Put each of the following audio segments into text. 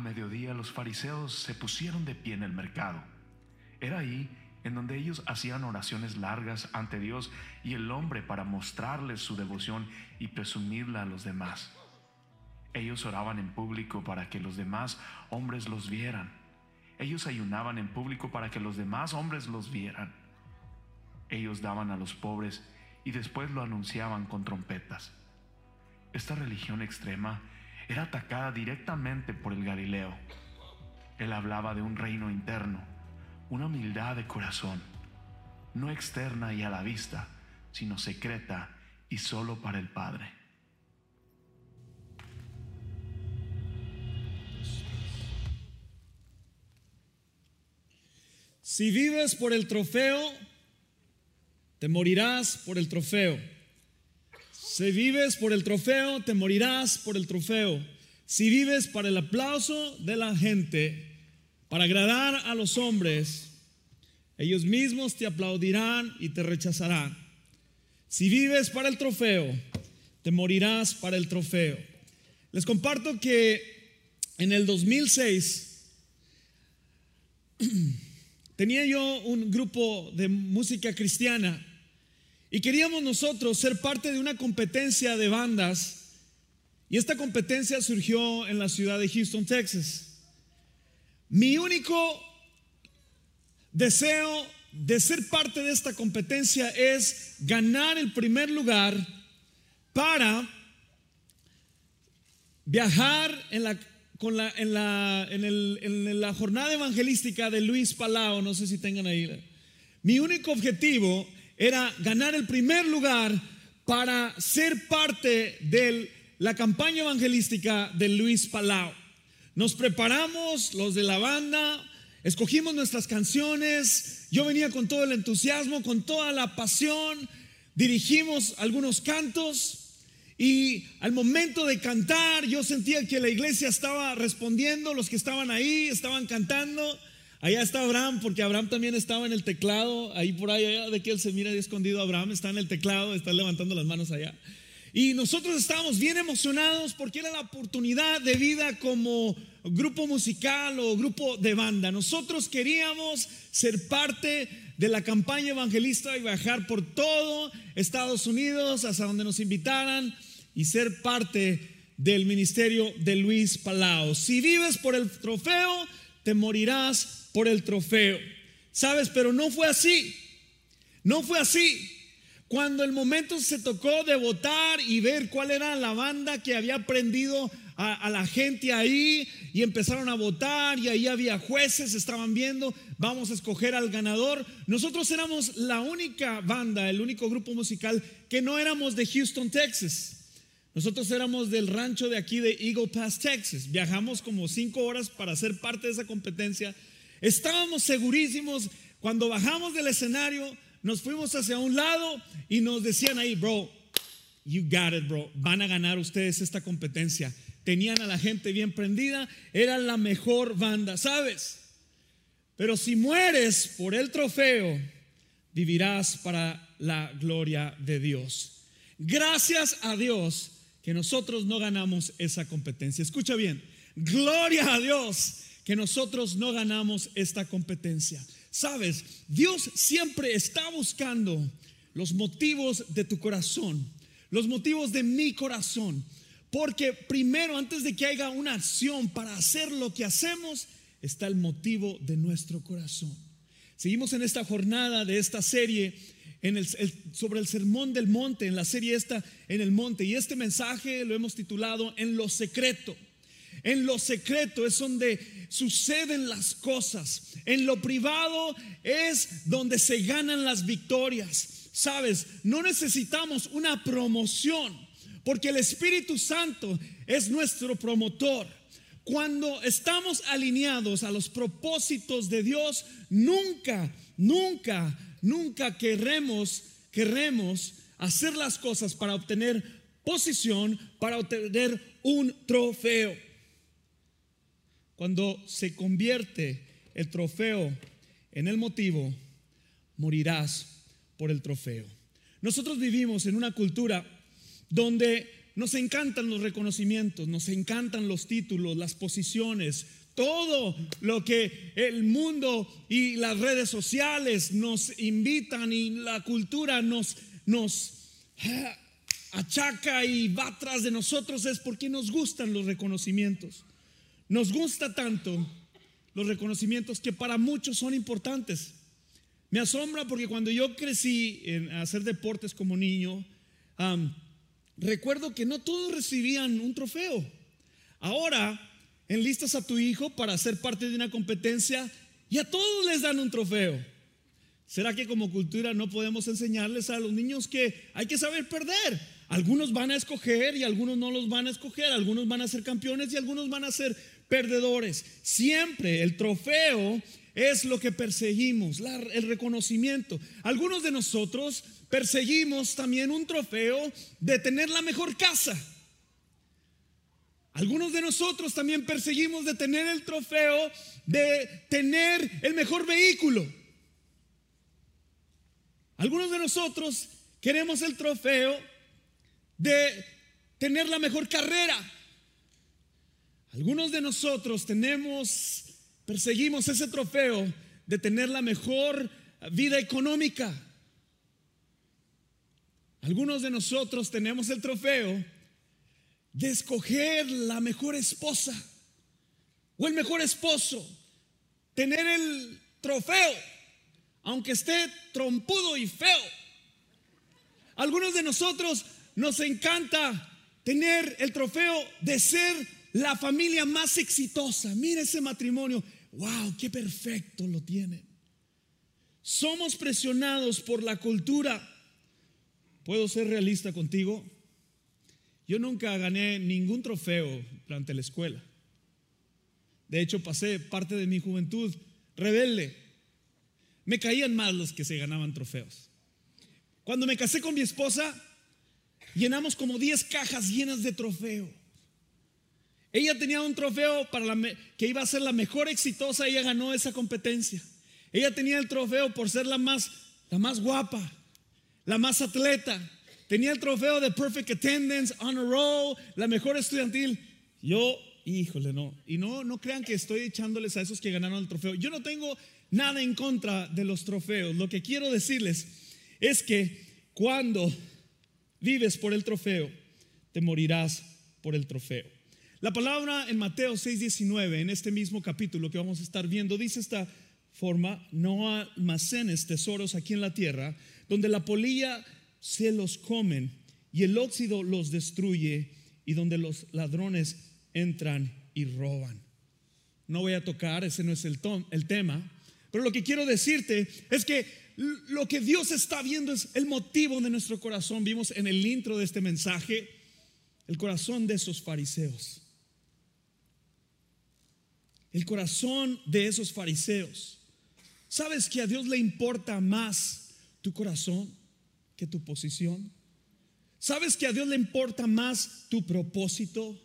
mediodía los fariseos se pusieron de pie en el mercado. Era ahí en donde ellos hacían oraciones largas ante Dios y el hombre para mostrarles su devoción y presumirla a los demás. Ellos oraban en público para que los demás hombres los vieran. Ellos ayunaban en público para que los demás hombres los vieran. Ellos daban a los pobres y después lo anunciaban con trompetas. Esta religión extrema era atacada directamente por el Galileo. Él hablaba de un reino interno, una humildad de corazón, no externa y a la vista, sino secreta y solo para el Padre. Si vives por el trofeo, te morirás por el trofeo. Si vives por el trofeo, te morirás por el trofeo. Si vives para el aplauso de la gente, para agradar a los hombres, ellos mismos te aplaudirán y te rechazarán. Si vives para el trofeo, te morirás para el trofeo. Les comparto que en el 2006 tenía yo un grupo de música cristiana y queríamos nosotros ser parte de una competencia de bandas. Y esta competencia surgió en la ciudad de Houston, Texas. Mi único deseo de ser parte de esta competencia es ganar el primer lugar para viajar en la, con la, jornada evangelística de Luis Palau, no sé si tengan ahí. Mi único objetivo era ganar el primer lugar para ser parte de la campaña evangelística de Luis Palau. Nos preparamos, los de la banda, escogimos nuestras canciones, yo venía con todo el entusiasmo, con toda la pasión, dirigimos algunos cantos y al momento de cantar yo sentía que la iglesia estaba respondiendo, los que estaban ahí estaban cantando Allá está Abraham, porque Abraham también estaba en el teclado, ahí por ahí, de que él se mira escondido, Abraham está en el teclado, está levantando las manos allá. Y nosotros estábamos bien emocionados porque era la oportunidad de vida como grupo musical o grupo de banda. Nosotros queríamos ser parte de la campaña evangelista y viajar por todo Estados Unidos hasta donde nos invitaran y ser parte del ministerio de Luis Palau. Si vives por el trofeo, te morirás por el trofeo. ¿Sabes? Pero no fue así. No fue así. Cuando el momento se tocó de votar y ver cuál era la banda que había prendido a, la gente ahí y empezaron a votar y ahí había jueces, estaban viendo, vamos a escoger al ganador. Nosotros éramos la única banda, el único grupo musical que no éramos de Houston, Texas. Nosotros éramos del rancho de aquí de Eagle Pass, Texas. Viajamos como cinco horas para ser parte de esa competencia Estábamos segurísimos cuando bajamos del escenario, nos fuimos hacia un lado y nos decían ahí, bro, you got it, bro, van a ganar ustedes esta competencia. Tenían a la gente bien prendida, era la mejor banda, ¿sabes? Pero si mueres por el trofeo, vivirás para la gloria de Dios. Gracias a Dios que nosotros no ganamos esa competencia. Escucha bien, gloria a Dios que nosotros no ganamos esta competencia. Sabes, Dios siempre está buscando los motivos de tu corazón, los motivos de mi corazón. Porque primero, antes de que haya una acción para hacer lo que hacemos, está el motivo de nuestro corazón. Seguimos en esta jornada de esta serie en el, sobre el sermón del monte, en la serie esta en el monte. Y este mensaje lo hemos titulado En lo secreto. En lo secreto es donde suceden las cosas. En lo privado es donde se ganan las victorias. Sabes, no necesitamos una promoción porque el Espíritu Santo es nuestro promotor. Cuando estamos alineados a los propósitos de Dios, nunca, nunca, nunca queremos, queremos hacer las cosas para obtener posición, para obtener un trofeo. Cuando se convierte el trofeo en el motivo, morirás por el trofeo. Nosotros vivimos en una cultura donde nos encantan los reconocimientos, nos encantan los títulos, las posiciones, todo lo que el mundo y las redes sociales nos invitan y la cultura nos, nos eh, achaca y va atrás de nosotros es porque nos gustan los reconocimientos. Nos gusta tanto los reconocimientos que para muchos son importantes. Me asombra porque cuando yo crecí en hacer deportes como niño, recuerdo que no todos recibían un trofeo. Ahora enlistas a tu hijo para ser parte de una competencia y a todos les dan un trofeo. ¿Será que como cultura no podemos enseñarles a los niños que hay que saber perder? Algunos van a escoger y algunos no los van a escoger, algunos van a ser campeones y algunos van a ser perdedores. Siempre el trofeo es lo que perseguimos, el reconocimiento. Algunos de nosotros perseguimos también un trofeo de tener la mejor casa. Algunos de nosotros también perseguimos de tener el trofeo de tener el mejor vehículo. Algunos de nosotros queremos el trofeo de tener la mejor carrera. Algunos de nosotros tenemos, perseguimos ese trofeo de tener la mejor vida económica. Algunos de nosotros tenemos el trofeo de escoger la mejor esposa o el mejor esposo. Tener el trofeo, aunque esté trompudo y feo. Algunos de nosotros nos encanta tener el trofeo de ser la familia más exitosa. Mira ese matrimonio. ¡Wow! ¡Qué perfecto lo tienen! Somos presionados por la cultura. ¿Puedo ser realista contigo? Yo nunca gané ningún trofeo durante la escuela. De hecho, pasé parte de mi juventud rebelde. Me caían mal los que se ganaban trofeos. Cuando me casé con mi esposa, llenamos como 10 cajas llenas de trofeos. Ella tenía un trofeo para que iba a ser la mejor exitosa, ella ganó esa competencia. Ella tenía el trofeo por ser la más, la más guapa, la más atleta. Tenía el trofeo de Perfect Attendance, Honor Roll, la mejor estudiantil. Yo, híjole, no. Y no, no crean que estoy echándoles a esos que ganaron el trofeo. Yo no tengo nada en contra de los trofeos. Lo que quiero decirles es que cuando vives por el trofeo, te morirás por el trofeo. La palabra en Mateo 6:19, en este mismo capítulo que vamos a estar viendo, dice esta forma, no almacenes tesoros aquí en la tierra, donde la polilla se los comen y el óxido los destruye y donde los ladrones entran y roban. No voy a tocar, ese no es el, el tema, pero lo que quiero decirte es que lo que Dios está viendo es el motivo de nuestro corazón. Vimos en el intro de este mensaje el corazón de esos fariseos el corazón de esos fariseos. ¿Sabes que a Dios le importa más tu corazón que tu posición? ¿Sabes que a Dios le importa más tu propósito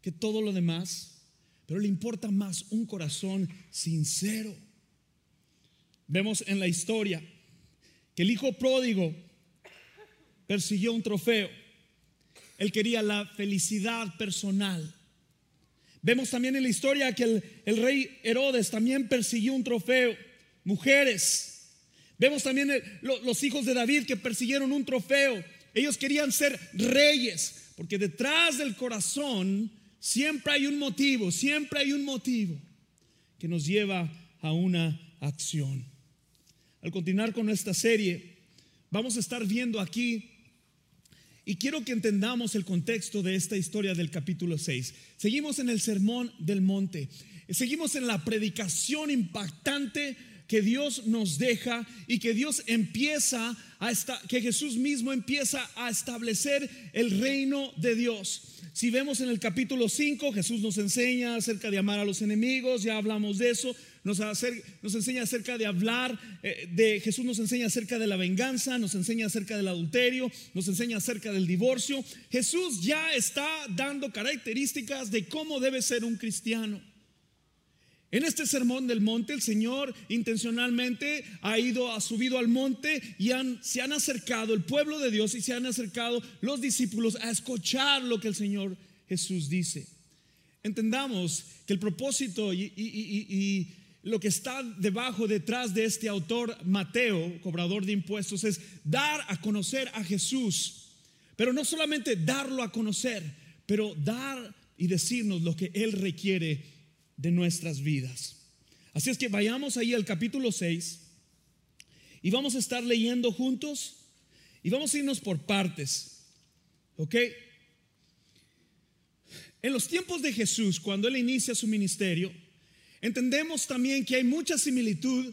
que todo lo demás? Pero le importa más un corazón sincero. Vemos en la historia que el hijo pródigo persiguió un trofeo. Él quería la felicidad personal. Vemos también en la historia que el, rey Herodes también persiguió un trofeo, mujeres. Vemos también los hijos de David que persiguieron un trofeo. Ellos querían ser reyes, porque detrás del corazón siempre hay un motivo, siempre hay un motivo que nos lleva a una acción. Al continuar con esta serie, vamos a estar viendo aquí y quiero que entendamos el contexto de esta historia del capítulo 6. Seguimos en el sermón del monte. Seguimos en la predicación impactante que Dios nos deja y que Dios empieza a esta, que Jesús mismo empieza a establecer el reino de Dios. Si vemos en el capítulo 5, Jesús nos enseña acerca de amar a los enemigos, ya hablamos de eso nos, nos enseña acerca de hablar, eh, de Jesús nos enseña acerca de la venganza, nos enseña acerca del adulterio, nos enseña acerca del divorcio. Jesús ya está dando características de cómo debe ser un cristiano. En este sermón del monte, el Señor intencionalmente ha ido, ha subido al monte y se han acercado el pueblo de Dios y se han acercado los discípulos a escuchar lo que el Señor Jesús dice. Entendamos que el propósito y, y lo que está debajo, detrás de este autor, Mateo, cobrador de impuestos, es dar a conocer a Jesús. Pero no solamente darlo a conocer, pero dar y decirnos lo que Él requiere de nuestras vidas. Así es que vayamos ahí al capítulo 6 y vamos a estar leyendo juntos y vamos a irnos por partes. ¿Ok? En los tiempos de Jesús, cuando Él inicia su ministerio, entendemos también que hay mucha similitud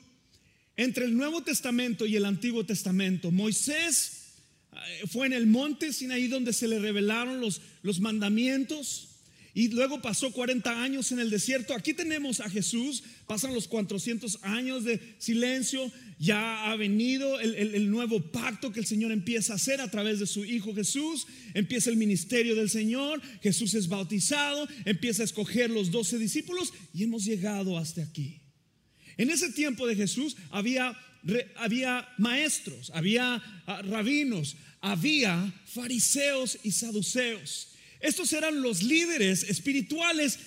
entre el Nuevo Testamento y el Antiguo Testamento. Moisés eh, fue en el monte Sinaí donde se le revelaron los, los mandamientos. Y luego pasó 40 años en el desierto. Aquí tenemos a Jesús. Pasan los 400 años de silencio. Ya ha venido el, nuevo pacto que el Señor empieza a hacer a través de su Hijo Jesús. Empieza el ministerio del Señor. Jesús es bautizado. Empieza a escoger los 12 discípulos. Y hemos llegado hasta aquí. En ese tiempo de Jesús había, había maestros, había ah, rabinos, había fariseos y saduceos. Estos eran los líderes espirituales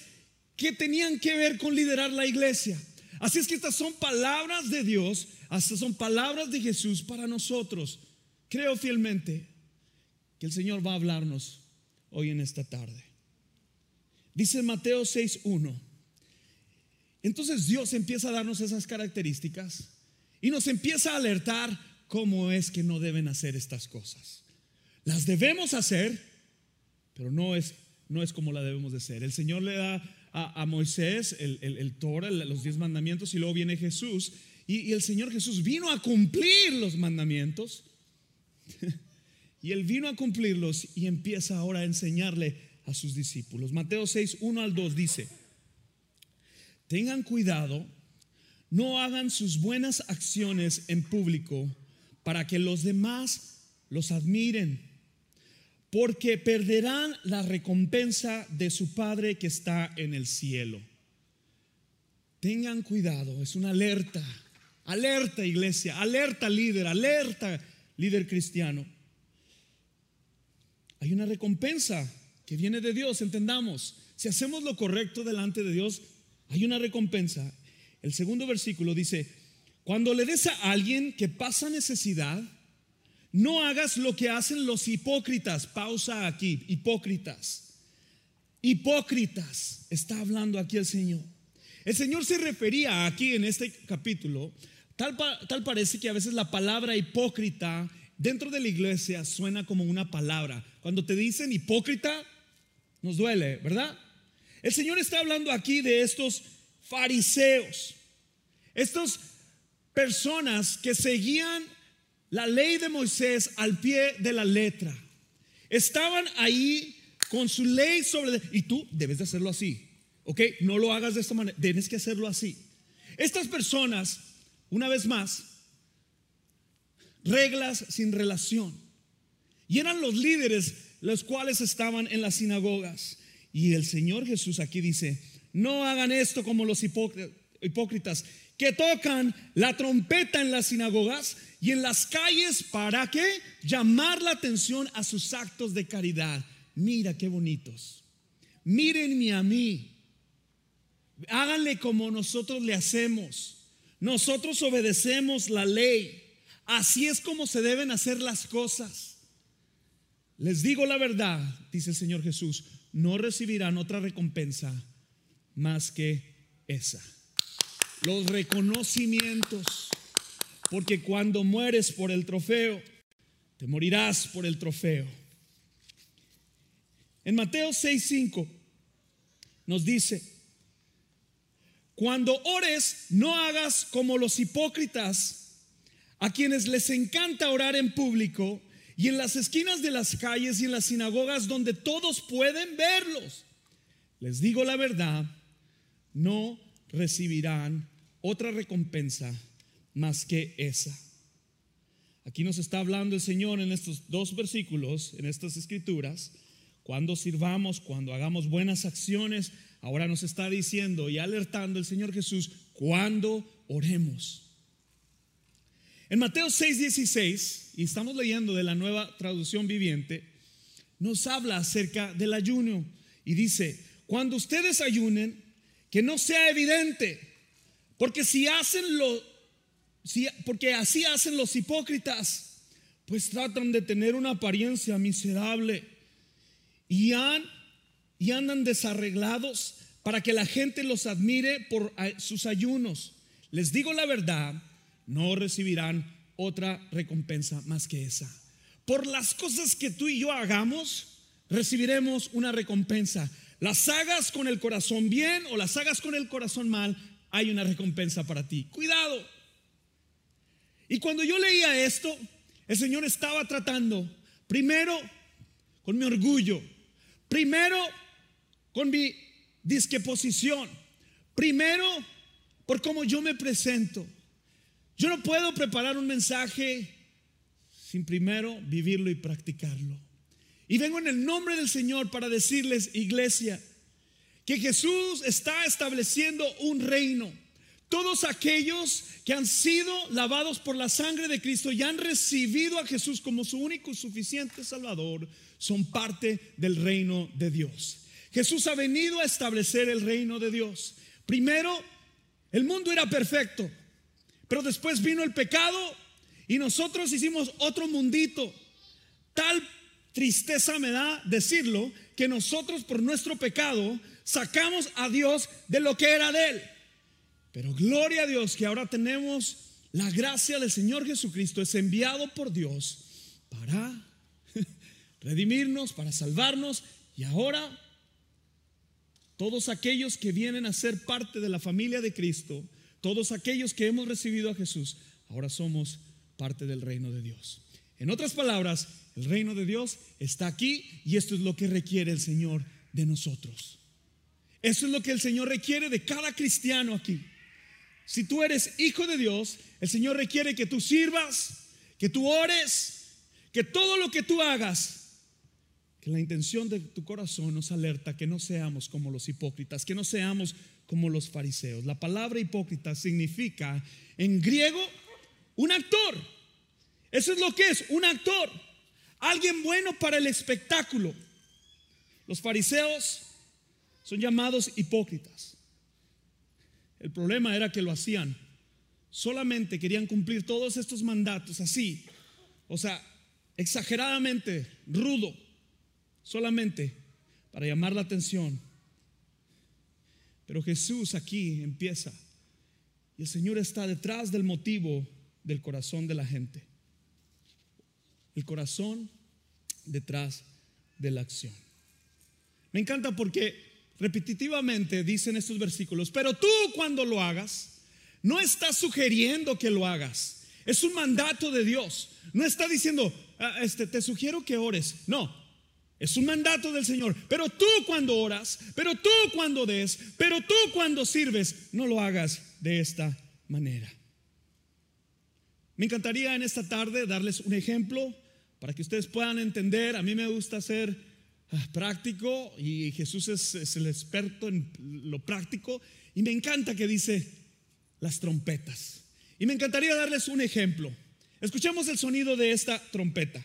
que tenían que ver con liderar la iglesia. Así es que estas son palabras de Dios, estas son palabras de Jesús para nosotros. Creo fielmente que el Señor va a hablarnos hoy en esta tarde. Dice Mateo 6.1. Entonces Dios empieza a darnos esas características y nos empieza a alertar cómo es que no deben hacer estas cosas. Las debemos hacer, pero no es, no es como la debemos de ser. El Señor le da a, Moisés el, el, Torah, los diez mandamientos, y luego viene Jesús, y, y el Señor Jesús vino a cumplir los mandamientos, y él vino a cumplirlos y empieza ahora a enseñarle a sus discípulos. Mateo 6, 1 al 2 dice, tengan cuidado, no hagan sus buenas acciones en público para que los demás los admiren porque perderán la recompensa de su Padre que está en el cielo. Tengan cuidado, es una alerta, alerta iglesia, alerta líder, alerta líder cristiano. Hay una recompensa que viene de Dios, entendamos. Si hacemos lo correcto delante de Dios, hay una recompensa. El segundo versículo dice, cuando le des a alguien que pasa necesidad, no hagas lo que hacen los hipócritas. Pausa aquí, hipócritas. Hipócritas, está hablando aquí el Señor. El Señor se refería aquí en este capítulo, tal, tal parece que a veces la palabra hipócrita dentro de la iglesia suena como una palabra. Cuando te dicen hipócrita, nos duele, ¿verdad? El Señor está hablando aquí de estos fariseos, estas personas que seguían la ley de Moisés al pie de la letra. Estaban ahí con su ley sobre... Y tú debes de hacerlo así. ¿Ok? No lo hagas de esta manera. Tienes que hacerlo así. Estas personas, una vez más, reglas sin relación. Y eran los líderes los cuales estaban en las sinagogas. Y el Señor Jesús aquí dice, no hagan esto como los hipócritas que tocan la trompeta en las sinagogas y en las calles para qué? Llamar la atención a sus actos de caridad. Mira qué bonitos. Mírenme a mí. Háganle como nosotros le hacemos. Nosotros obedecemos la ley. Así es como se deben hacer las cosas. Les digo la verdad, dice el Señor Jesús, no recibirán otra recompensa más que esa los reconocimientos. Porque cuando mueres por el trofeo, te morirás por el trofeo. En Mateo 6:5 nos dice, cuando ores, no hagas como los hipócritas, a quienes les encanta orar en público y en las esquinas de las calles y en las sinagogas donde todos pueden verlos. Les digo la verdad, no recibirán otra recompensa más que esa. Aquí nos está hablando el Señor en estos dos versículos, en estas escrituras, cuando sirvamos, cuando hagamos buenas acciones ahora nos está diciendo y alertando el Señor Jesús cuando oremos. En Mateo 6:16, y estamos leyendo de la nueva traducción viviente, nos habla acerca del ayuno y dice, cuando ustedes ayunen, que no sea evidente, porque si hacen lo, si, porque así hacen los hipócritas, pues tratan de tener una apariencia miserable y, han, y andan desarreglados para que la gente los admire por sus ayunos. Les digo la verdad, no recibirán otra recompensa más que esa. Por las cosas que tú y yo hagamos, recibiremos una recompensa. Las hagas con el corazón bien o las hagas con el corazón mal, hay una recompensa para ti. Cuidado. Y cuando yo leía esto, el Señor estaba tratando primero con mi orgullo, primero con mi disqueposición, primero por cómo yo me presento. Yo no puedo preparar un mensaje sin primero vivirlo y practicarlo. Y vengo en el nombre del Señor para decirles, iglesia, que Jesús está estableciendo un reino. Todos aquellos que han sido lavados por la sangre de Cristo y han recibido a Jesús como su único y suficiente Salvador, son parte del reino de Dios. Jesús ha venido a establecer el reino de Dios. Primero, el mundo era perfecto. Pero después vino el pecado y nosotros hicimos otro mundito. Tal tristeza me da decirlo que nosotros por nuestro pecado sacamos a Dios de lo que era de Él. Pero gloria a Dios que ahora tenemos la gracia del Señor Jesucristo, es enviado por Dios para redimirnos, para salvarnos y ahora todos aquellos que vienen a ser parte de la familia de Cristo todos aquellos que hemos recibido a Jesús, ahora somos parte del reino de Dios. En otras palabras, el reino de Dios está aquí y esto es lo que requiere el Señor de nosotros. Eso es lo que el Señor requiere de cada cristiano aquí. Si tú eres hijo de Dios, el Señor requiere que tú sirvas, que tú ores, que todo lo que tú hagas, que la intención de tu corazón nos alerta que no seamos como los hipócritas, que no seamos como los fariseos. La palabra hipócrita significa en griego un actor. Eso es lo que es, un actor. Alguien bueno para el espectáculo. Los fariseos son llamados hipócritas. El problema era que lo hacían. Solamente querían cumplir todos estos mandatos así. O sea, exageradamente rudo. Solamente para llamar la atención pero Jesús aquí empieza. Y el Señor está detrás del motivo del corazón de la gente. El corazón detrás de la acción. Me encanta porque repetitivamente dicen estos versículos, pero tú cuando lo hagas, no estás sugiriendo que lo hagas. Es un mandato de Dios. No está diciendo, ah, este, te sugiero que ores. No, es un mandato del Señor. Pero tú cuando oras, pero tú cuando des, pero tú cuando sirves, no lo hagas de esta manera. Me encantaría en esta tarde darles un ejemplo para que ustedes puedan entender. A mí me gusta ser ah, práctico y Jesús es, el experto en lo práctico. Y me encanta que dice las trompetas. Y me encantaría darles un ejemplo. Escuchemos el sonido de esta trompeta.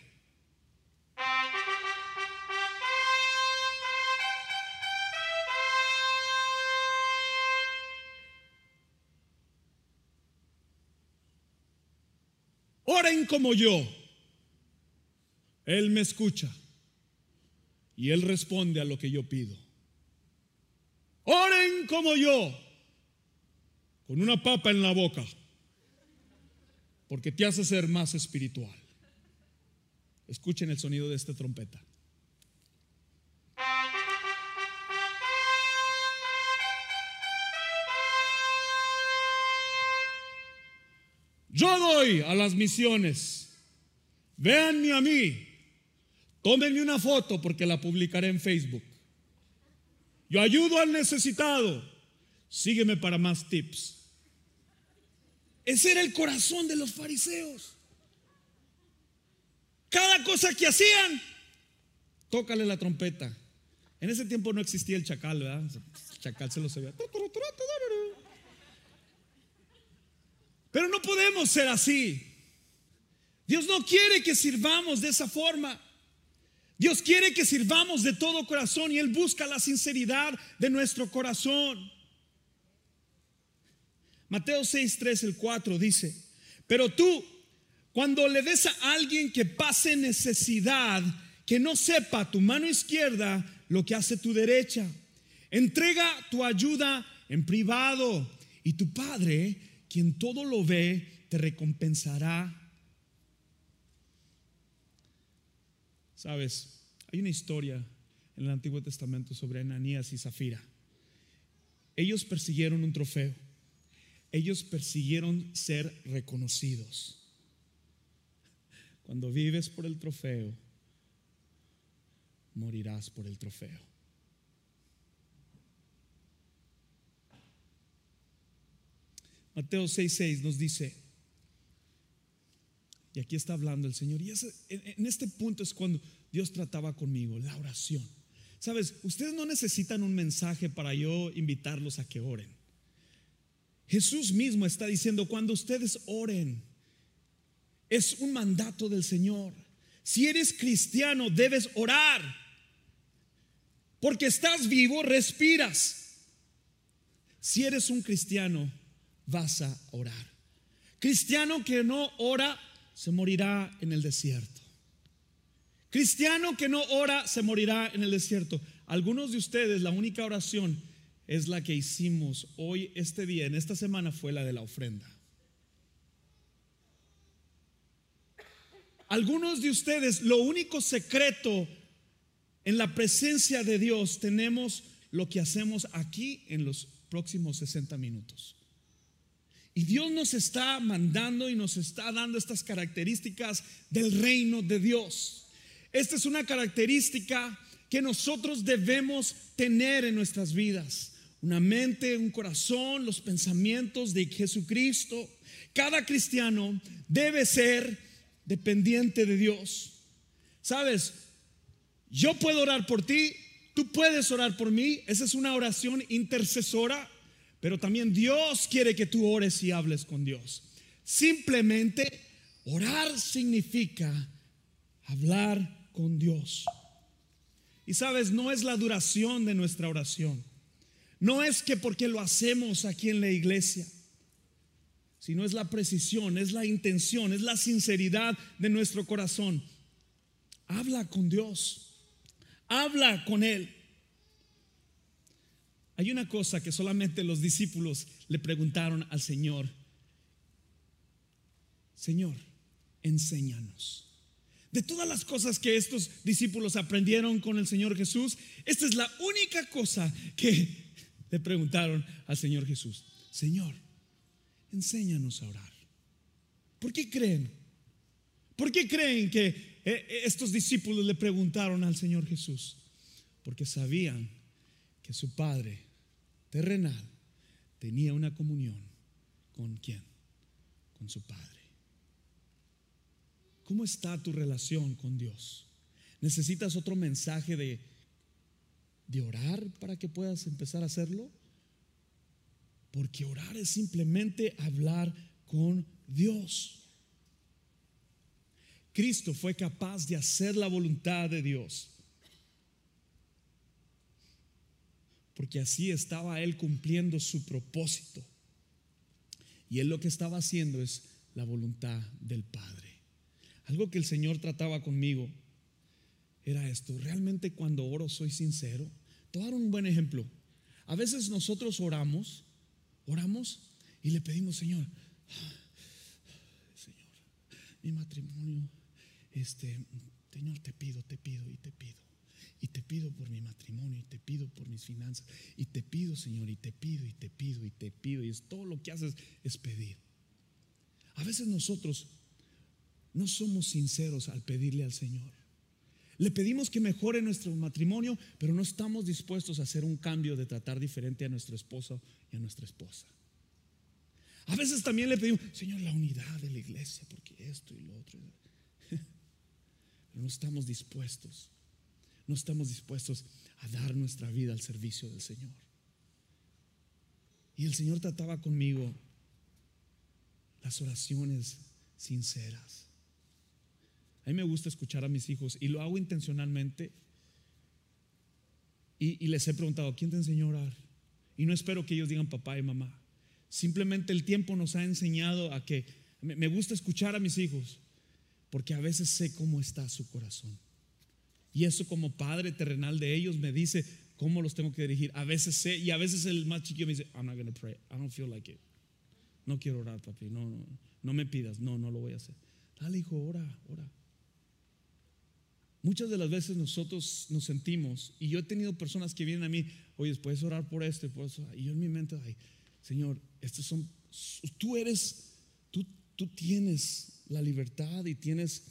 Oren como yo. Él me escucha y Él responde a lo que yo pido. Oren como yo, con una papa en la boca, porque te hace ser más espiritual. Escuchen el sonido de esta trompeta. Yo doy a las misiones. Véanme a mí. Tómenme una foto porque la publicaré en Facebook. Yo ayudo al necesitado. Sígueme para más tips. Ese era el corazón de los fariseos. Cada cosa que hacían, tócale la trompeta. En ese tiempo no existía el chacal, ¿verdad? El chacal se lo sabía. Pero no podemos ser así. Dios no quiere que sirvamos de esa forma. Dios quiere que sirvamos de todo corazón y Él busca la sinceridad de nuestro corazón. Mateo 6, 3, el 4 dice, pero tú, cuando le des a alguien que pase necesidad, que no sepa tu mano izquierda lo que hace tu derecha, entrega tu ayuda en privado y tu Padre, quien todo lo ve, te recompensará. Sabes, hay una historia en el Antiguo Testamento sobre Ananías y Zafira. Ellos persiguieron un trofeo ellos persiguieron ser reconocidos. Cuando vives por el trofeo, morirás por el trofeo. Mateo 6:6 nos dice, y aquí está hablando el Señor, y en este punto es cuando Dios trataba conmigo, la oración. Sabes, ustedes no necesitan un mensaje para yo invitarlos a que oren. Jesús mismo está diciendo, cuando ustedes oren, es un mandato del Señor. Si eres cristiano, debes orar. Porque estás vivo, respiras. Si eres un cristiano, vas a orar. Cristiano que no ora, se morirá en el desierto. Cristiano que no ora, se morirá en el desierto. Algunos de ustedes, la única oración es la que hicimos hoy, este día, en esta semana, fue la de la ofrenda. Algunos de ustedes, lo único secreto en la presencia de Dios, tenemos lo que hacemos aquí en los próximos 60 minutos. Y Dios nos está mandando y nos está dando estas características del reino de Dios. Esta es una característica que nosotros debemos tener en nuestras vidas una mente, un corazón, los pensamientos de Jesucristo. Cada cristiano debe ser dependiente de Dios. Sabes, yo puedo orar por ti, tú puedes orar por mí, esa es una oración intercesora, pero también Dios quiere que tú ores y hables con Dios. Simplemente orar significa hablar con Dios. Y sabes, no es la duración de nuestra oración no es que porque lo hacemos aquí en la iglesia, sino es la precisión, es la intención, es la sinceridad de nuestro corazón. Habla con Dios, habla con Él. Hay una cosa que solamente los discípulos le preguntaron al Señor. Señor, enséñanos. De todas las cosas que estos discípulos aprendieron con el Señor Jesús, esta es la única cosa que le preguntaron al Señor Jesús, Señor, enséñanos a orar. ¿Por qué creen? ¿Por qué creen que eh, estos discípulos le preguntaron al Señor Jesús? Porque sabían que su Padre terrenal tenía una comunión con quién? Con su Padre. ¿Cómo está tu relación con Dios? ¿Necesitas otro mensaje de de orar para que puedas empezar a hacerlo? Porque orar es simplemente hablar con Dios. Cristo fue capaz de hacer la voluntad de Dios. Porque así estaba Él cumpliendo su propósito. Y Él lo que estaba haciendo es la voluntad del Padre. Algo que el Señor trataba conmigo era esto. Realmente cuando oro soy sincero. Te voy a dar un buen ejemplo. A veces nosotros oramos, oramos y le pedimos, Señor, Señor, mi matrimonio, este, Señor, te pido, te pido y te pido. Y te pido por mi matrimonio, y te pido por mis finanzas, y te pido, Señor, y te pido, y te pido, y te pido. Y es todo lo que haces es pedir. A veces nosotros no somos sinceros al pedirle al Señor. Le pedimos que mejore nuestro matrimonio, pero no estamos dispuestos a hacer un cambio de tratar diferente a nuestro esposo y a nuestra esposa. A veces también le pedimos, Señor, la unidad de la iglesia, porque esto y lo otro. Pero no estamos dispuestos. No estamos dispuestos a dar nuestra vida al servicio del Señor. Y el Señor trataba conmigo las oraciones sinceras. A mí me gusta escuchar a mis hijos y lo hago intencionalmente. Y, les he preguntado, ¿quién te enseñó a orar? Y no espero que ellos digan papá y mamá. Simplemente el tiempo nos ha enseñado a que me gusta escuchar a mis hijos porque a veces sé cómo está su corazón. Y eso como padre terrenal de ellos me dice cómo los tengo que dirigir. A veces sé y a veces el más chiquito me dice, I'm not going to pray. I don't feel like it. No quiero orar, papi. No, no, no me pidas. No, no lo voy a hacer. Dale, hijo, ora, ora. Muchas de las veces nosotros nos sentimos, y yo he tenido personas que vienen a mí, oye, puedes orar por esto y por eso. Y yo en mi mente, ay, Señor, estos son, tú eres, tú, tú tienes la libertad y tienes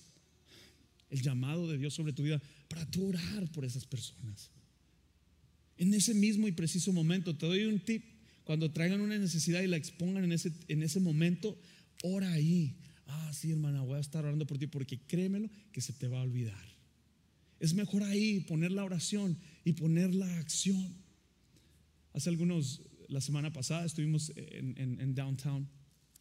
el llamado de Dios sobre tu vida para tú orar por esas personas. En ese mismo y preciso momento, te doy un tip. Cuando traigan una necesidad y la expongan en ese, en ese momento, ora ahí. Ah, sí, hermana, voy a estar orando por ti porque créemelo que se te va a olvidar. Es mejor ahí poner la oración y poner la acción. Hace algunos, la semana pasada estuvimos en, downtown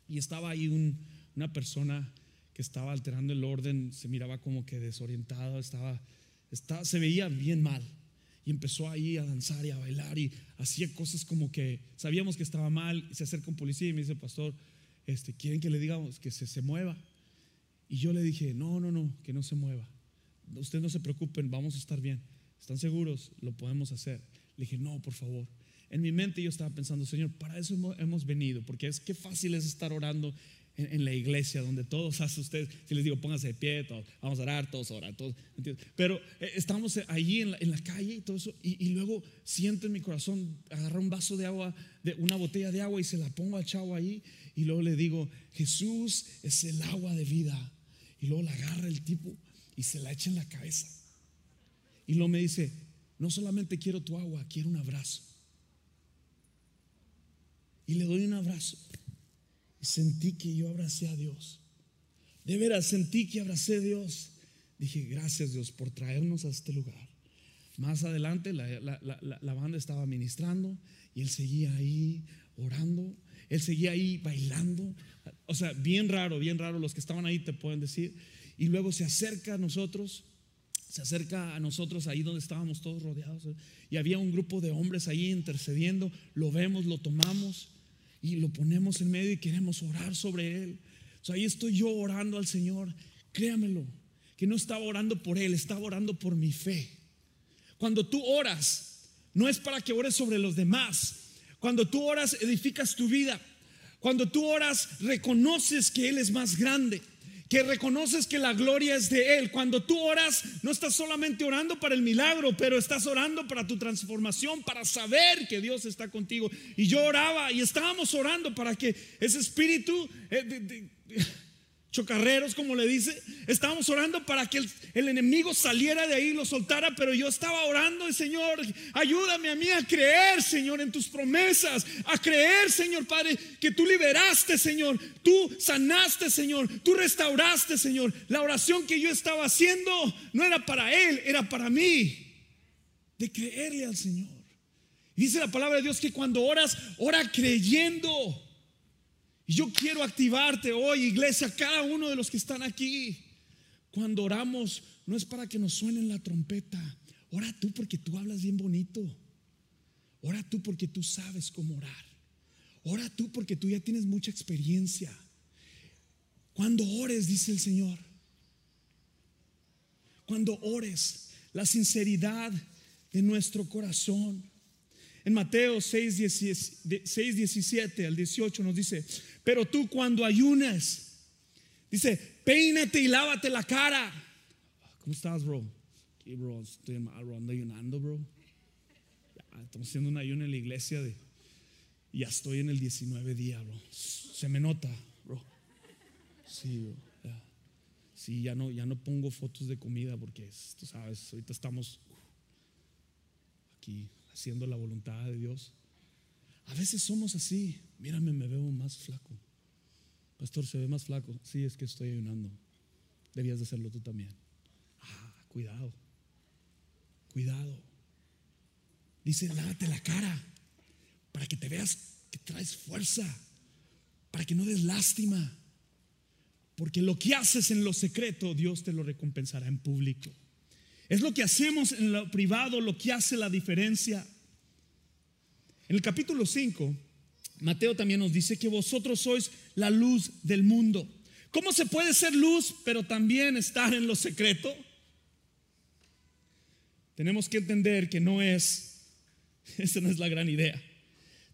y estaba ahí una persona que estaba alterando el orden, se miraba como que desorientado, estaba, estaba, se veía bien mal. Y empezó ahí a danzar y a bailar y hacía cosas como que sabíamos que estaba mal. Y se acerca un policía y me dice, pastor, este, ¿quieren que le digamos que se, se mueva? Y yo le dije, no, no, no, que no se mueva ustedes no se preocupen, vamos a estar bien. ¿Están seguros? Lo podemos hacer. Le dije, no, por favor. En mi mente yo estaba pensando, Señor, para eso hemos venido, porque es que fácil es estar orando en, la iglesia donde todos hacen ustedes, si les digo, pónganse de pie, todos, vamos a orar, todos oran, todos, Pero eh, estamos allí en la, calle y todo eso, y, y, luego siento en mi corazón agarrar un vaso de agua, de una botella de agua y se la pongo al chavo ahí, y luego le digo, Jesús es el agua de vida. Y luego la agarra el tipo y se la echa en la cabeza. Y luego me dice, no solamente quiero tu agua, quiero un abrazo. Y le doy un abrazo. Y sentí que yo abracé a Dios. De veras, sentí que abracé a Dios. Dije, gracias Dios por traernos a este lugar. Más adelante la, la, banda estaba ministrando y él seguía ahí orando. Él seguía ahí bailando. O sea, bien raro, bien raro. Los que estaban ahí te pueden decir y luego se acerca a nosotros, se acerca a nosotros ahí donde estábamos todos rodeados. Y había un grupo de hombres ahí intercediendo, lo vemos, lo tomamos y lo ponemos en medio y queremos orar sobre él. O ahí estoy yo orando al Señor, créamelo, que no estaba orando por él, estaba orando por mi fe. Cuando tú oras, no es para que ores sobre los demás. Cuando tú oras, edificas tu vida. Cuando tú oras, reconoces que Él es más grande que reconoces que la gloria es de Él. Cuando tú oras, no estás solamente orando para el milagro, pero estás orando para tu transformación, para saber que Dios está contigo. Y yo oraba y estábamos orando para que ese espíritu... Eh, chocarreros, como le dice. Estábamos orando para que el, enemigo saliera de ahí y lo soltara, pero yo estaba orando Señor, ayúdame a mí a creer, Señor, en tus promesas, a creer, Señor Padre, que tú liberaste, Señor, tú sanaste, Señor, tú restauraste, Señor. La oración que yo estaba haciendo no era para Él, era para mí, de creerle al Señor. dice la palabra de Dios que cuando oras, ora creyendo. Yo quiero activarte hoy, iglesia, cada uno de los que están aquí. Cuando oramos, no es para que nos suenen la trompeta. Ora tú porque tú hablas bien bonito. Ora tú porque tú sabes cómo orar. Ora tú porque tú ya tienes mucha experiencia. Cuando ores, dice el Señor. Cuando ores, la sinceridad de nuestro corazón. En Mateo 6, 17 al 18 nos dice, pero tú cuando ayunes, dice, peínate y lávate la cara. ¿Cómo estás, bro? ¿Qué, bro? Estoy ando ayunando, bro. estamos haciendo un ayuno en la iglesia de, ya estoy en el 19 día, bro. Se me nota, bro. Sí, bro. Sí, ya no, ya no pongo fotos de comida porque, tú sabes, ahorita estamos aquí haciendo la voluntad de Dios. A veces somos así. Mírame, me veo más flaco. Pastor, se ve más flaco. Sí, es que estoy ayunando. Debías de hacerlo tú también. Ah, cuidado. cuidado. Dice, lávate la cara para que te veas que traes fuerza, para que no des lástima. Porque lo que haces en lo secreto, Dios te lo recompensará en público. Es lo que hacemos en lo privado, lo que hace la diferencia. En el capítulo 5, Mateo también nos dice que vosotros sois la luz del mundo. ¿Cómo se puede ser luz pero también estar en lo secreto? Tenemos que entender que no es, esa no es la gran idea.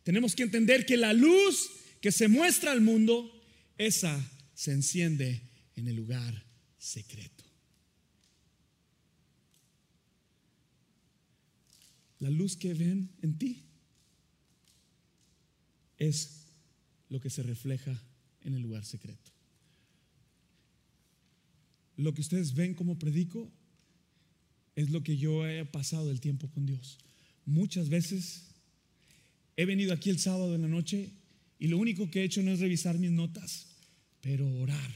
Tenemos que entender que la luz que se muestra al mundo, esa se enciende en el lugar secreto. La luz que ven en ti es lo que se refleja en el lugar secreto. Lo que ustedes ven como predico es lo que yo he pasado el tiempo con Dios. Muchas veces he venido aquí el sábado en la noche y lo único que he hecho no es revisar mis notas, pero orar.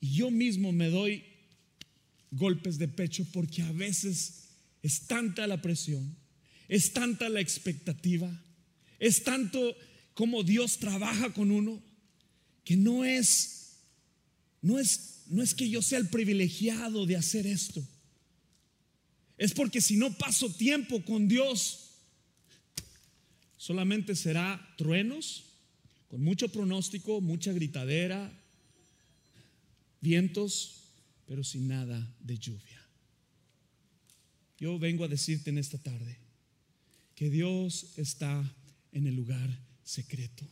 Y yo mismo me doy golpes de pecho porque a veces es tanta la presión, es tanta la expectativa, es tanto como Dios trabaja con uno que no es no es no es que yo sea el privilegiado de hacer esto. Es porque si no paso tiempo con Dios, solamente será truenos, con mucho pronóstico, mucha gritadera, vientos, pero sin nada de lluvia. Yo vengo a decirte en esta tarde que Dios está en el lugar secreto.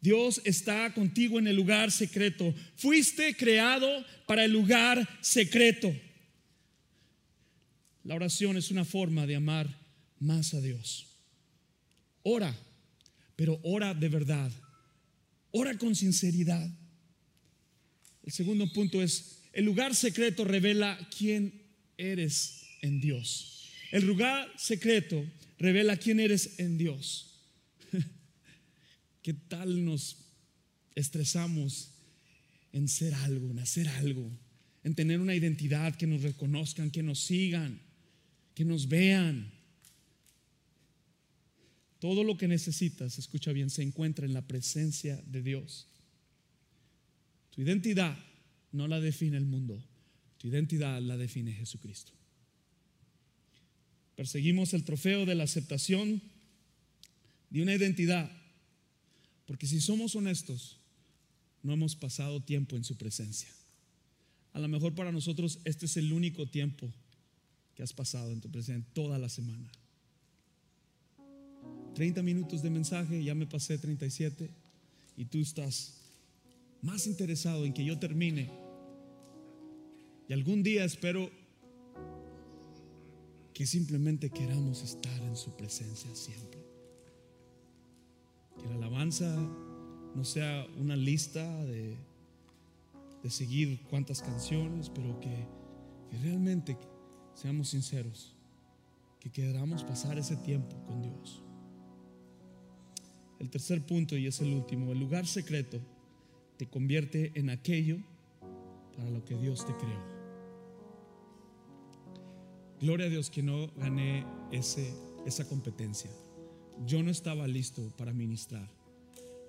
Dios está contigo en el lugar secreto. Fuiste creado para el lugar secreto. La oración es una forma de amar más a Dios. Ora, pero ora de verdad. Ora con sinceridad. El segundo punto es, el lugar secreto revela quién eres en Dios. El lugar secreto revela quién eres en Dios. ¿Qué tal nos estresamos en ser algo, en hacer algo, en tener una identidad, que nos reconozcan, que nos sigan, que nos vean? Todo lo que necesitas, escucha bien, se encuentra en la presencia de Dios. Tu identidad no la define el mundo, tu identidad la define Jesucristo. Perseguimos el trofeo de la aceptación de una identidad porque si somos honestos, no hemos pasado tiempo en su presencia. A lo mejor para nosotros este es el único tiempo que has pasado en tu presencia toda la semana. 30 minutos de mensaje, ya me pasé 37 y tú estás más interesado en que yo termine. Y algún día espero que simplemente queramos estar en su presencia siempre. Que la alabanza no sea una lista de, de seguir cuántas canciones, pero que, que realmente seamos sinceros, que queramos pasar ese tiempo con Dios. El tercer punto, y es el último, el lugar secreto te convierte en aquello para lo que Dios te creó. Gloria a Dios que no gané ese, esa competencia. Yo no estaba listo para ministrar.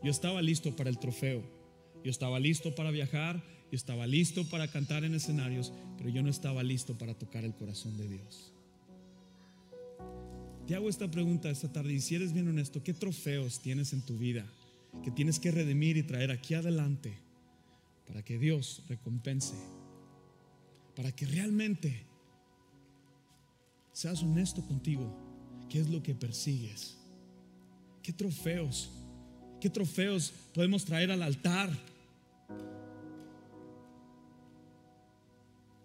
Yo estaba listo para el trofeo. Yo estaba listo para viajar. Yo estaba listo para cantar en escenarios. Pero yo no estaba listo para tocar el corazón de Dios. Te hago esta pregunta esta tarde y si eres bien honesto, ¿qué trofeos tienes en tu vida que tienes que redimir y traer aquí adelante para que Dios recompense? Para que realmente seas honesto contigo. ¿Qué es lo que persigues? ¿Qué trofeos? ¿Qué trofeos podemos traer al altar?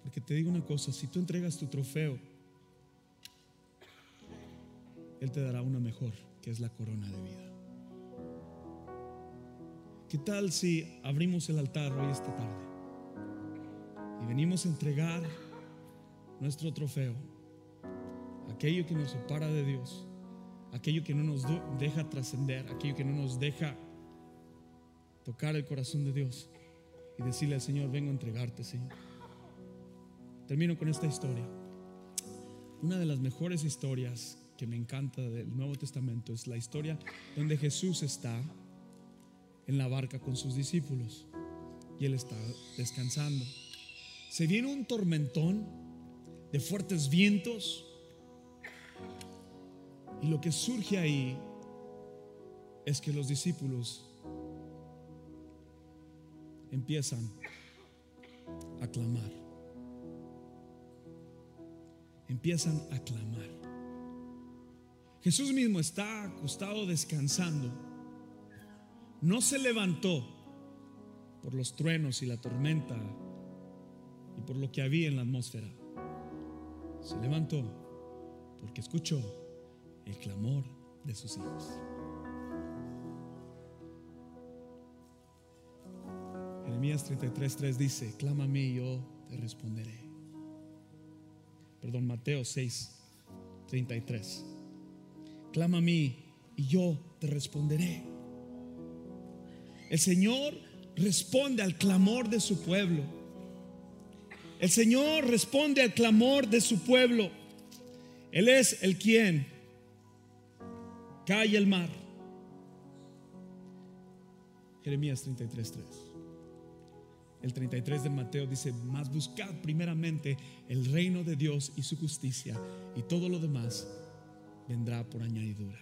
Porque te digo una cosa, si tú entregas tu trofeo, Él te dará una mejor, que es la corona de vida. ¿Qué tal si abrimos el altar hoy esta tarde y venimos a entregar nuestro trofeo, aquello que nos separa de Dios? aquello que no nos deja trascender, aquello que no nos deja tocar el corazón de Dios y decirle al Señor, vengo a entregarte, Señor. Termino con esta historia. una de las mejores historias que me encanta del Nuevo Testamento es la historia donde Jesús está en la barca con sus discípulos y él está descansando. Se viene un tormentón de fuertes vientos y lo que surge ahí es que los discípulos empiezan a clamar. Empiezan a clamar. Jesús mismo está acostado descansando. No se levantó por los truenos y la tormenta y por lo que había en la atmósfera. Se levantó porque escuchó el clamor de sus hijos. Jeremías 33:3 dice, clama a mí y yo te responderé. Perdón, Mateo 6:33. Clama a mí y yo te responderé. El Señor responde al clamor de su pueblo. El Señor responde al clamor de su pueblo. Él es el quien calla el mar. Jeremías 33:3. El 33 de Mateo dice, más buscad primeramente el reino de Dios y su justicia y todo lo demás vendrá por añadidura.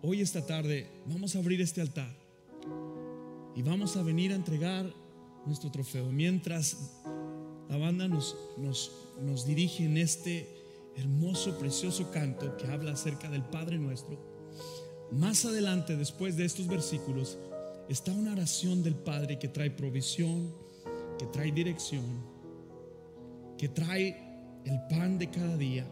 Hoy esta tarde vamos a abrir este altar y vamos a venir a entregar nuestro trofeo mientras la banda nos, nos, nos dirige en este hermoso, precioso canto que habla acerca del Padre nuestro. Más adelante, después de estos versículos, está una oración del Padre que trae provisión, que trae dirección, que trae el pan de cada día.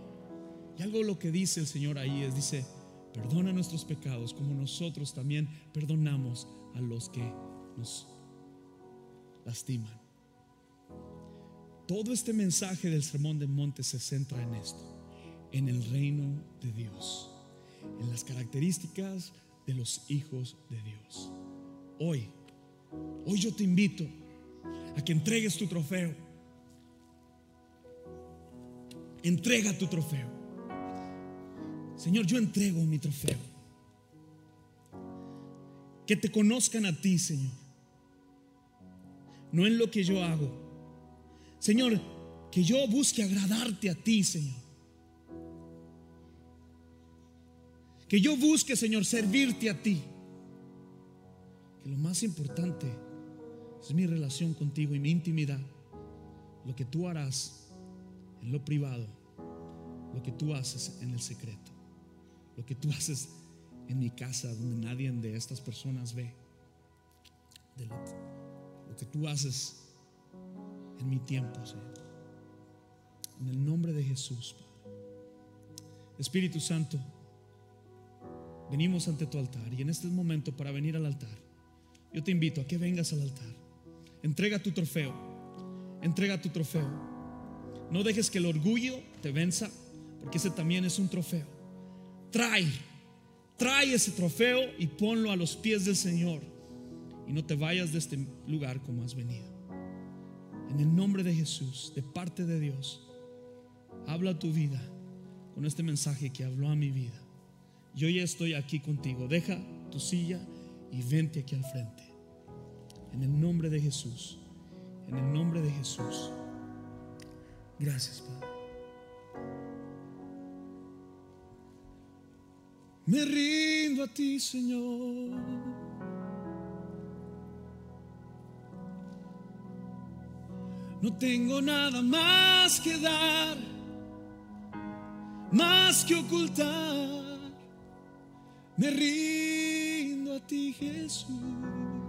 Y algo lo que dice el Señor ahí es, dice, perdona nuestros pecados como nosotros también perdonamos a los que nos lastiman. Todo este mensaje del Sermón del Monte se centra en esto, en el reino de Dios, en las características de los hijos de Dios. Hoy, hoy yo te invito a que entregues tu trofeo. Entrega tu trofeo. Señor, yo entrego mi trofeo. Que te conozcan a ti, Señor. No en lo que yo hago. Señor, que yo busque agradarte a ti, Señor. Que yo busque, Señor, servirte a ti. Que lo más importante es mi relación contigo y mi intimidad. Lo que tú harás en lo privado, lo que tú haces en el secreto, lo que tú haces en mi casa donde nadie de estas personas ve, lo, lo que tú haces en mi tiempo, Señor. En el nombre de Jesús, Padre. Espíritu Santo, venimos ante tu altar y en este momento para venir al altar, yo te invito a que vengas al altar. Entrega tu trofeo. Entrega tu trofeo. No dejes que el orgullo te venza, porque ese también es un trofeo. Trae, trae ese trofeo y ponlo a los pies del Señor. Y no te vayas de este lugar como has venido. En el nombre de Jesús, de parte de Dios, habla tu vida con este mensaje que habló a mi vida. Yo ya estoy aquí contigo. Deja tu silla y vente aquí al frente. En el nombre de Jesús. En el nombre de Jesús. Gracias, Padre. Me rindo a ti, Señor. No tengo nada más que dar, más que ocultar. Me rindo a ti, Jesús.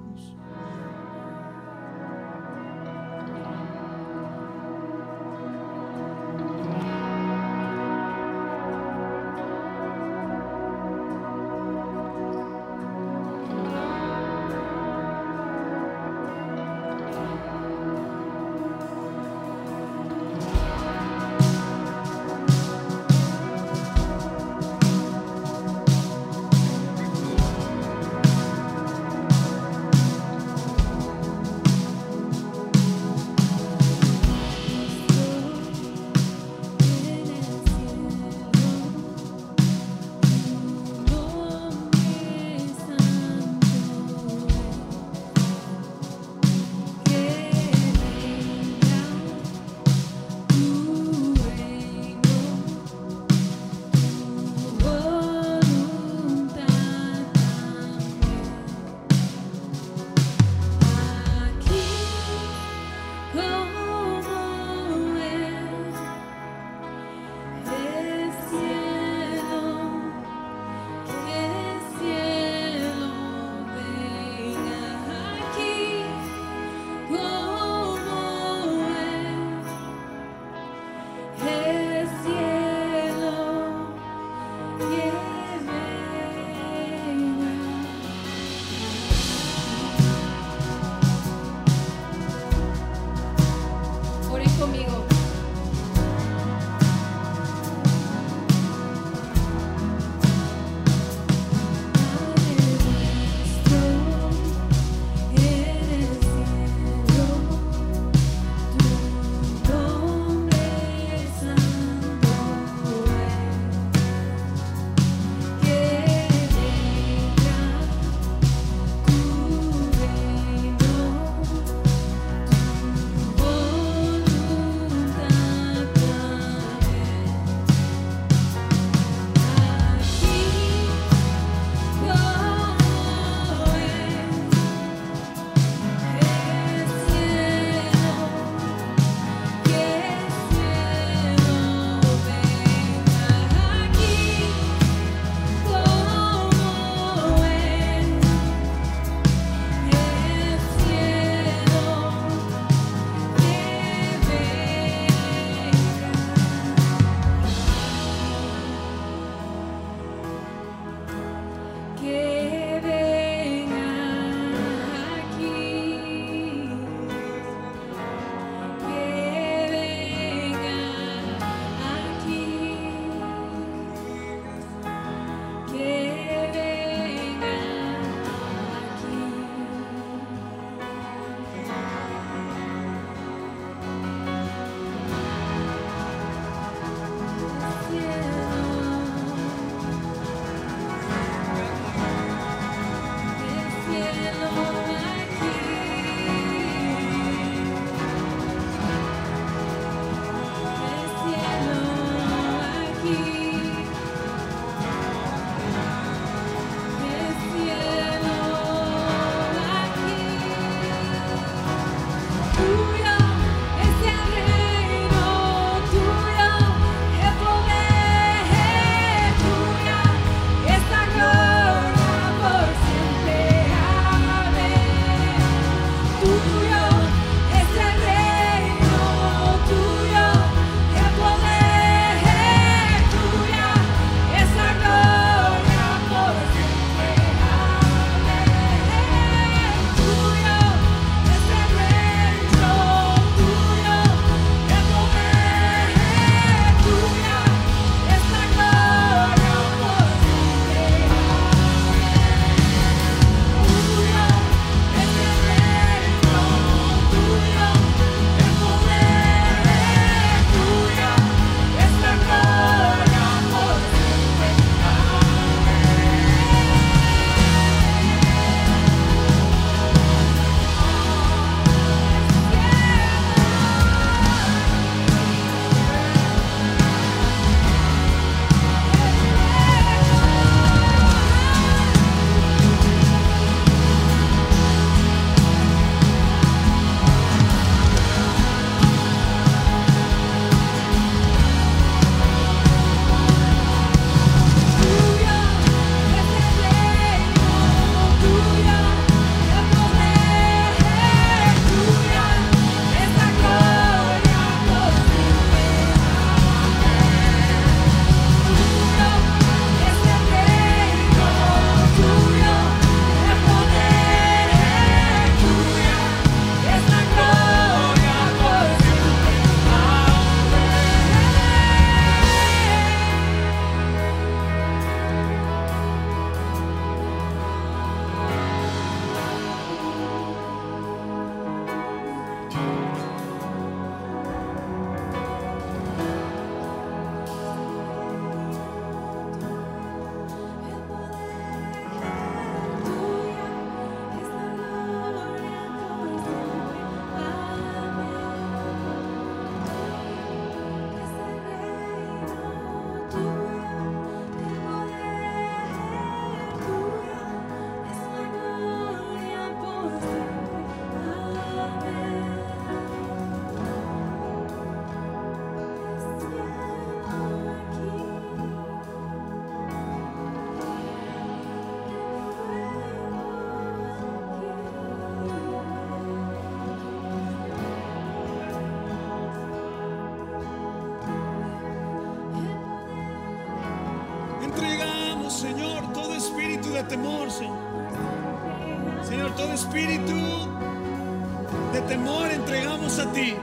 Entregamos a ti.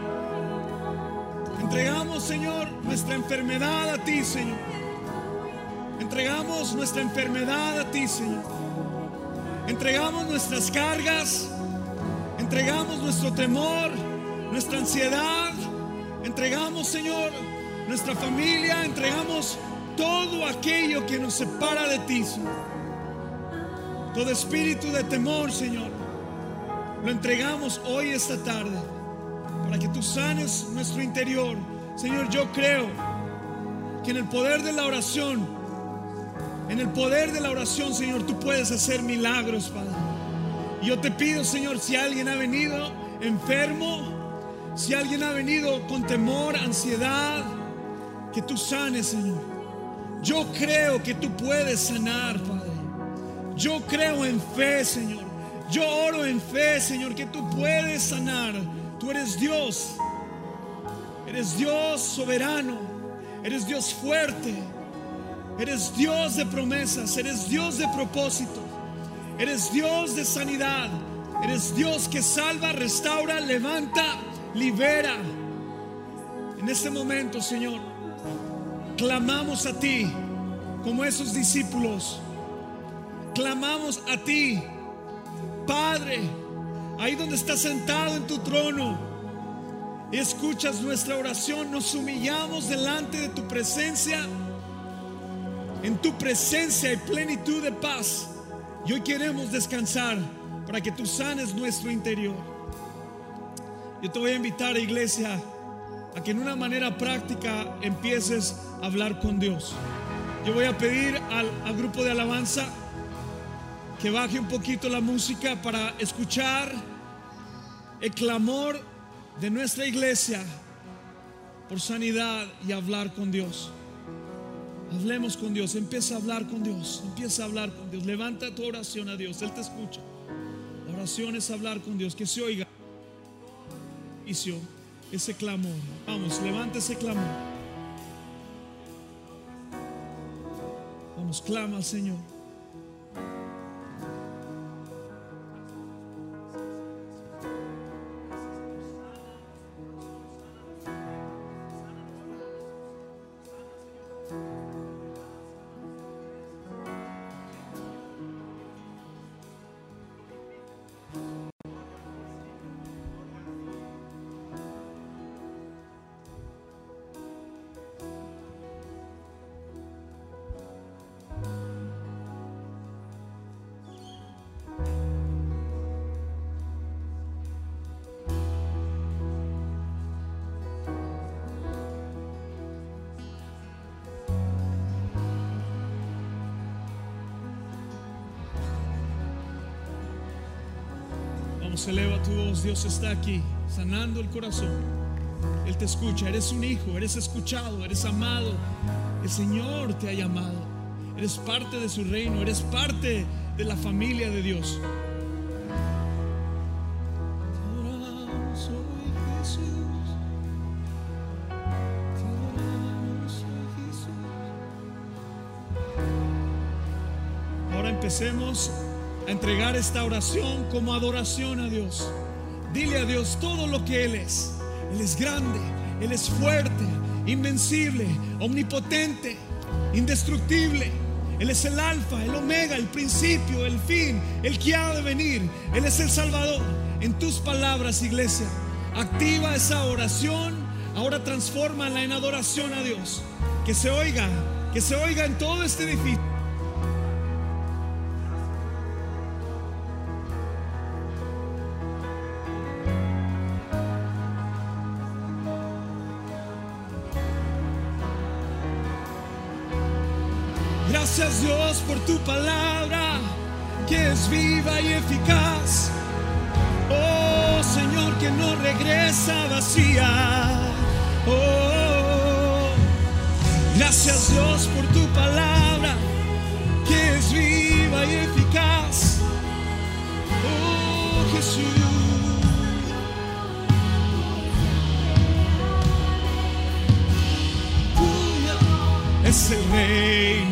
Entregamos, Señor, nuestra enfermedad a ti, Señor. Entregamos nuestra enfermedad a ti, Señor. Entregamos nuestras cargas. Entregamos nuestro temor, nuestra ansiedad. Entregamos, Señor, nuestra familia. Entregamos todo aquello que nos separa de ti, Señor. Todo espíritu de temor, Señor. Lo entregamos hoy, esta tarde, tú sanes nuestro interior. Señor, yo creo que en el poder de la oración, en el poder de la oración, Señor, tú puedes hacer milagros, Padre. Yo te pido, Señor, si alguien ha venido enfermo, si alguien ha venido con temor, ansiedad, que tú sanes, Señor. Yo creo que tú puedes sanar, Padre. Yo creo en fe, Señor. Yo oro en fe, Señor, que tú puedes sanar. Eres Dios. Eres Dios soberano. Eres Dios fuerte. Eres Dios de promesas. Eres Dios de propósito. Eres Dios de sanidad. Eres Dios que salva, restaura, levanta, libera. En este momento, Señor, clamamos a ti como esos discípulos. Clamamos a ti Padre, ahí donde estás sentado en tu trono, y escuchas nuestra oración, nos humillamos delante de tu presencia. En tu presencia hay plenitud de paz. Y hoy queremos descansar para que tú sanes nuestro interior. Yo te voy a invitar, iglesia, a que en una manera práctica empieces a hablar con Dios. Yo voy a pedir al, al grupo de alabanza que baje un poquito la música para escuchar el clamor de nuestra iglesia por sanidad y hablar con Dios. Hablemos con Dios, empieza a hablar con Dios, empieza a hablar con Dios, levanta tu oración a Dios, Él te escucha. La oración es hablar con Dios, que se oiga ese clamor. Vamos, levanta ese clamor. Vamos, clama al Señor. Vamos, eleva tu voz. Dios está aquí, sanando el corazón. Él te escucha. Eres un hijo, eres escuchado, eres amado. El Señor te ha llamado. Eres parte de su reino, eres parte de la familia de Dios. Ahora empecemos a entregar esta oración como adoración a Dios. Dile a Dios todo lo que Él es. Él es grande, Él es fuerte, invencible, omnipotente, indestructible. Él es el alfa, el omega, el principio, el fin, el que ha de venir. Él es el Salvador. En tus palabras, iglesia, activa esa oración. Ahora transfórmala en adoración a Dios. Que se oiga, que se oiga en todo este edificio. Palabra que es viva y eficaz. Oh Señor que no regresa vacía. Oh, gracias Dios por tu palabra que es viva y eficaz. Oh Jesús. Es el reino.